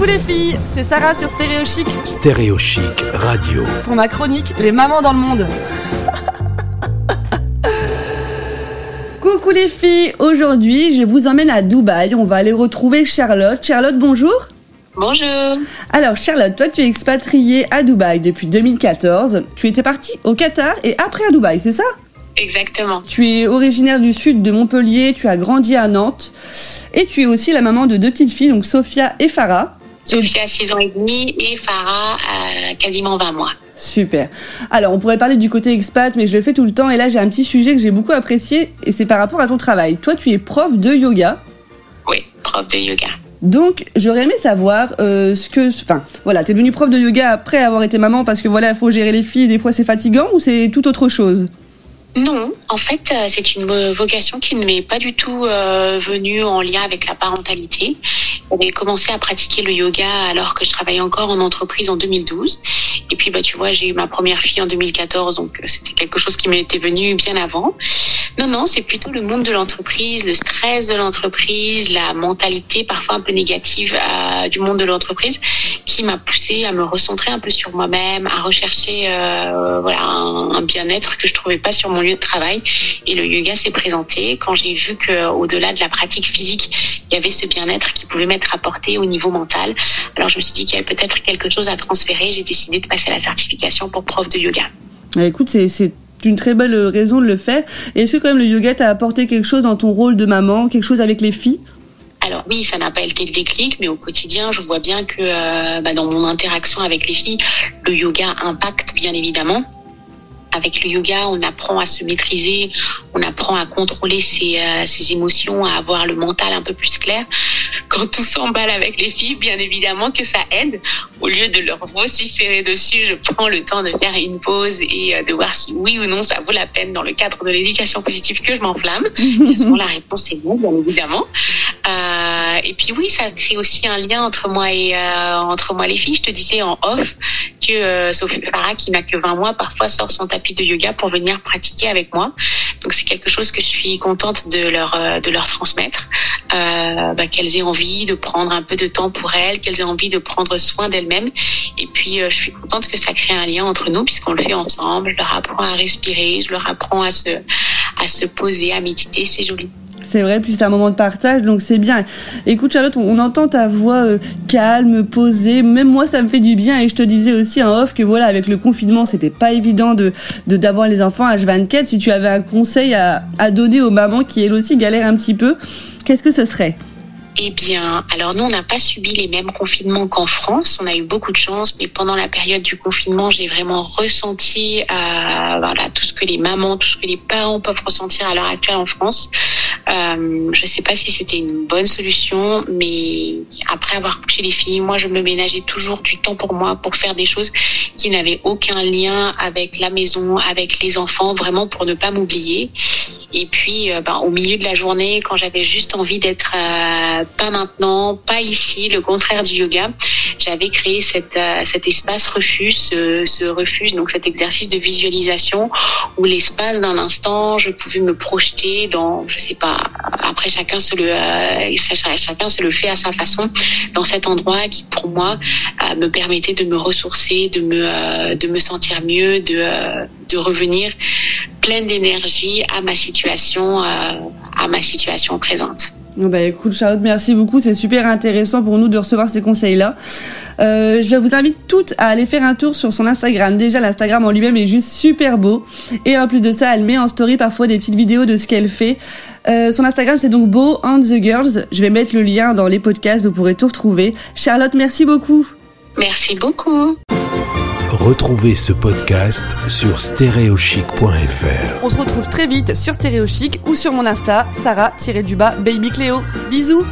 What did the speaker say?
Coucou les filles, c'est Sarah sur Stéréo Chic Stéréo Chic Radio. pour ma chronique Les mamans dans le monde. Coucou les filles, aujourd'hui je vous emmène à Dubaï, on va aller retrouver Charlotte. Charlotte, bonjour Bonjour. Alors Charlotte, toi tu es expatriée à Dubaï depuis 2014. Tu étais partie au Qatar et après à Dubaï, c'est ça? Exactement. Tu es originaire du sud de Montpellier, tu as grandi à Nantes et tu es aussi la maman de deux petites filles, donc Sophia et Farah. Sophie a 6 ans et demi et Farah a quasiment 20 mois. Super. Alors, on pourrait parler du côté expat, mais je le fais tout le temps. Et là, j'ai un petit sujet que j'ai beaucoup apprécié, et c'est par rapport à ton travail. Toi, tu es prof de yoga. Oui, prof de yoga. Donc, j'aurais aimé savoir euh, ce que... Enfin, voilà, t'es devenue prof de yoga après avoir été maman parce que voilà, il faut gérer les filles, des fois c'est fatigant, ou c'est tout autre chose? Non, en fait, euh, c'est une vo- vocation qui ne m'est pas du tout euh, venue en lien avec la parentalité. J'avais commencé à pratiquer le yoga alors que je travaillais encore en entreprise en 2012. Et puis, bah, tu vois, j'ai eu ma première fille en 2014, donc euh, c'était quelque chose qui m'était venu bien avant. Non, non, c'est plutôt le monde de l'entreprise, le stress de l'entreprise, la mentalité parfois un peu négative du monde de l'entreprise qui m'a poussé à me recentrer un peu sur moi-même, à rechercher voilà un, un bien-être que je trouvais pas sur mon lieu de travail. Et le yoga s'est présenté quand j'ai vu que au-delà de la pratique physique, il y avait ce bien-être qui pouvait m'être apporté au niveau mental. Alors je me suis dit qu'il y avait peut-être quelque chose à transférer. J'ai décidé de passer la certification pour prof de yoga. Ah, Écoute, c'est- c'est une très belle euh, raison de le faire. Est-ce que quand même le yoga t'a apporté quelque chose dans ton rôle de maman, quelque chose avec les filles? Alors oui, ça n'a pas été le déclic, mais au quotidien, je vois bien que euh, bah, dans mon interaction avec les filles, le yoga impacte bien évidemment. Avec le yoga, on apprend à se maîtriser, on apprend à contrôler ses, euh, ses émotions, à avoir le mental un peu plus clair. Quand tout s'emballe avec les filles, bien évidemment que ça aide. Au lieu de leur vociférer dessus, je prends le temps de faire une pause et euh, de voir si oui ou non ça vaut la peine dans le cadre de l'éducation positive que je m'enflamme. Bien la réponse est non, bien évidemment. Euh, et puis oui, ça crée aussi un lien entre moi et entre moi et les filles. Je te disais en off euh, Sophie Farah, qui n'a que 20 mois, parfois sort son tapis de yoga pour venir pratiquer avec moi. Donc c'est quelque chose que je suis contente de leur euh, de leur transmettre, euh, bah, qu'elles aient envie de prendre un peu de temps pour elles, qu'elles aient envie de prendre soin d'elles-mêmes. Et puis je suis contente que ça crée un lien entre nous puisqu'on le fait ensemble. Je leur apprends à respirer, je leur apprends à se à se poser, à méditer. C'est joli. C'est vrai, puis c'est un moment de partage, donc c'est bien. Écoute Charlotte, on, entend ta voix euh, calme, posée. Même moi, ça me fait du bien. Et je te disais aussi en off que voilà, avec le confinement, c'était pas évident de de- d'avoir les enfants à H24. Si tu avais un conseil à, à donner aux mamans qui elles aussi galèrent un petit peu, qu'est-ce que ce serait? Eh bien, alors nous, on n'a pas subi les mêmes confinements qu'en France. On a eu beaucoup de chance, mais pendant la période du confinement, j'ai vraiment ressenti euh, voilà, tout ce que les mamans, tout ce que les parents peuvent ressentir à l'heure actuelle en France. Euh, je ne sais pas si c'était une bonne solution, mais après avoir couché les filles, moi, je me ménageais toujours du temps pour moi, pour faire des choses qui n'avaient aucun lien avec la maison, avec les enfants, vraiment pour ne pas m'oublier. Et puis, euh, ben, au milieu de la journée, quand j'avais juste envie d'être euh, pas maintenant, pas ici, le contraire du yoga, j'avais créé cette, euh, cet espace refuge, ce, ce refuge, donc cet exercice de visualisation où l'espace d'un instant, je pouvais me projeter dans, je sais pas, après chacun se le, euh, cha- chacun se le fait à sa façon, dans cet endroit qui pour moi euh, me permettait de me ressourcer, de me, euh, de me sentir mieux, de, euh, de revenir pleine d'énergie à ma situation, à ma situation présente. Bah écoute Charlotte, merci beaucoup, c'est super intéressant pour nous de recevoir ces conseils-là. Euh, je vous invite toutes à aller faire un tour sur son Instagram. Déjà l'Instagram en lui-même est juste super beau. Et en plus de ça, elle met en story parfois des petites vidéos de ce qu'elle fait. Euh, son Instagram c'est donc Beau and the Girls. Je vais mettre le lien dans les podcasts, vous pourrez tout retrouver. Charlotte, merci beaucoup. Merci beaucoup. Retrouvez ce podcast sur stéréochic.fr. On se retrouve très vite sur Stéréo Chic ou sur mon Insta, Sarah-du-bas Baby Cléo. Bisous